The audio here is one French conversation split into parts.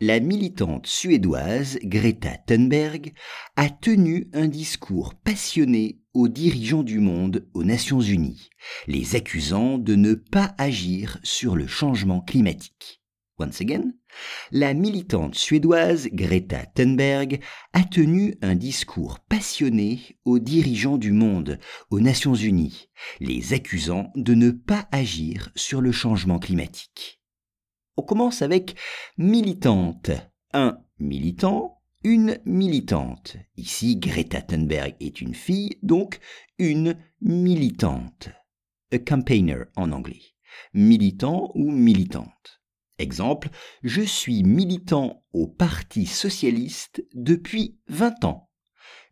La militante suédoise Greta Thunberg a tenu un discours passionné aux dirigeants du monde aux Nations Unies, les accusant de ne pas agir sur le changement climatique. Once again, la militante suédoise Greta Thunberg a tenu un discours passionné aux dirigeants du monde aux Nations Unies, les accusant de ne pas agir sur le changement climatique. On commence avec militante. Un militant, une militante. Ici, Greta Thunberg est une fille, donc une militante. A campaigner en anglais. Militant ou militante. Exemple, je suis militant au Parti socialiste depuis 20 ans.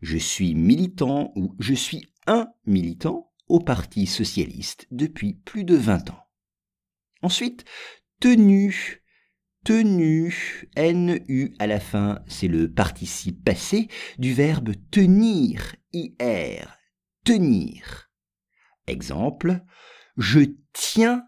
Je suis militant ou je suis un militant au Parti socialiste depuis plus de 20 ans. Ensuite, tenu. Tenu, N-U à la fin, c'est le participe passé du verbe tenir, I-R, tenir. Exemple, je tiens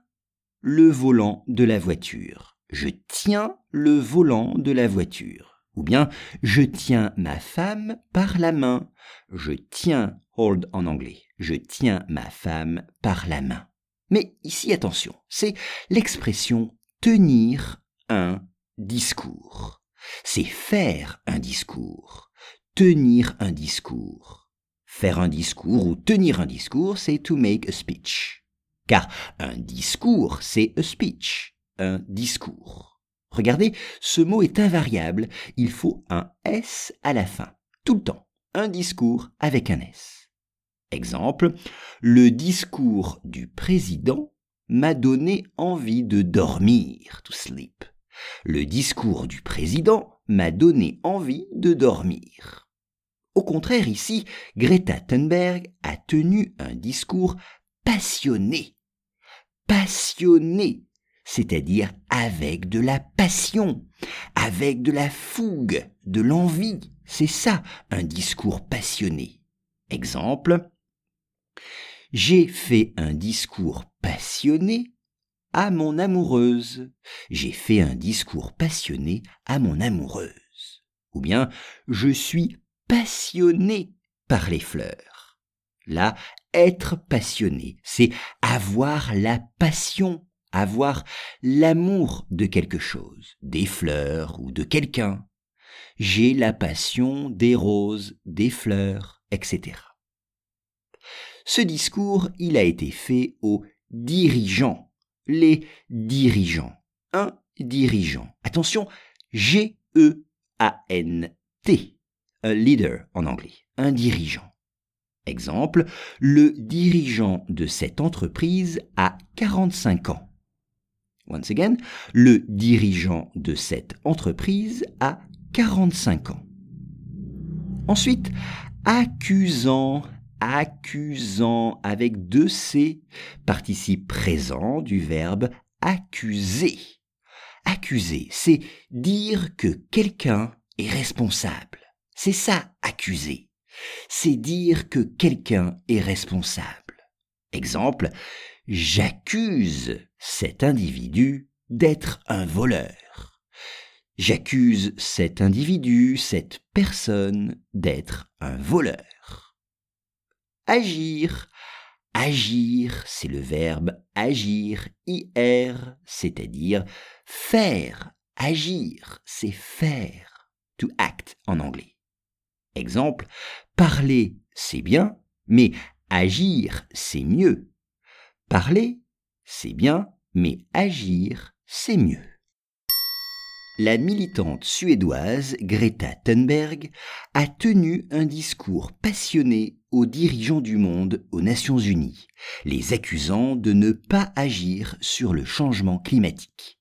le volant de la voiture. Je tiens le volant de la voiture. Ou bien, je tiens ma femme par la main. Je tiens, hold en anglais, je tiens ma femme par la main. Mais ici, attention, c'est l'expression tenir un discours. C'est faire un discours. Tenir un discours. Faire un discours ou tenir un discours, c'est to make a speech. Car un discours, c'est a speech. Un discours. Regardez, ce mot est invariable. Il faut un S à la fin. Tout le temps. Un discours avec un S. Exemple, le discours du président m'a donné envie de dormir, to sleep. Le discours du président m'a donné envie de dormir. Au contraire, ici, Greta Thunberg a tenu un discours passionné. Passionné, c'est-à-dire avec de la passion, avec de la fougue, de l'envie. C'est ça, un discours passionné. Exemple, j'ai fait un discours passionné à mon amoureuse. J'ai fait un discours passionné à mon amoureuse. Ou bien, je suis passionné par les fleurs. Là, être passionné, c'est avoir la passion, avoir l'amour de quelque chose, des fleurs ou de quelqu'un. J'ai la passion des roses, des fleurs, etc. Ce discours, il a été fait aux dirigeants. Les dirigeants. Un dirigeant. Attention, G-E-A-N-T. Un leader en anglais. Un dirigeant. Exemple, le dirigeant de cette entreprise a 45 ans. Once again, le dirigeant de cette entreprise a 45 ans. Ensuite, accusant accusant avec deux C, participe présent du verbe accuser. Accuser, c'est dire que quelqu'un est responsable. C'est ça, accuser. C'est dire que quelqu'un est responsable. Exemple, j'accuse cet individu d'être un voleur. J'accuse cet individu, cette personne d'être un voleur. Agir. Agir, c'est le verbe agir, ir, c'est-à-dire faire. Agir, c'est faire. To act en anglais. Exemple, parler, c'est bien, mais agir, c'est mieux. Parler, c'est bien, mais agir, c'est mieux. La militante suédoise Greta Thunberg a tenu un discours passionné aux dirigeants du monde aux Nations Unies, les accusant de ne pas agir sur le changement climatique.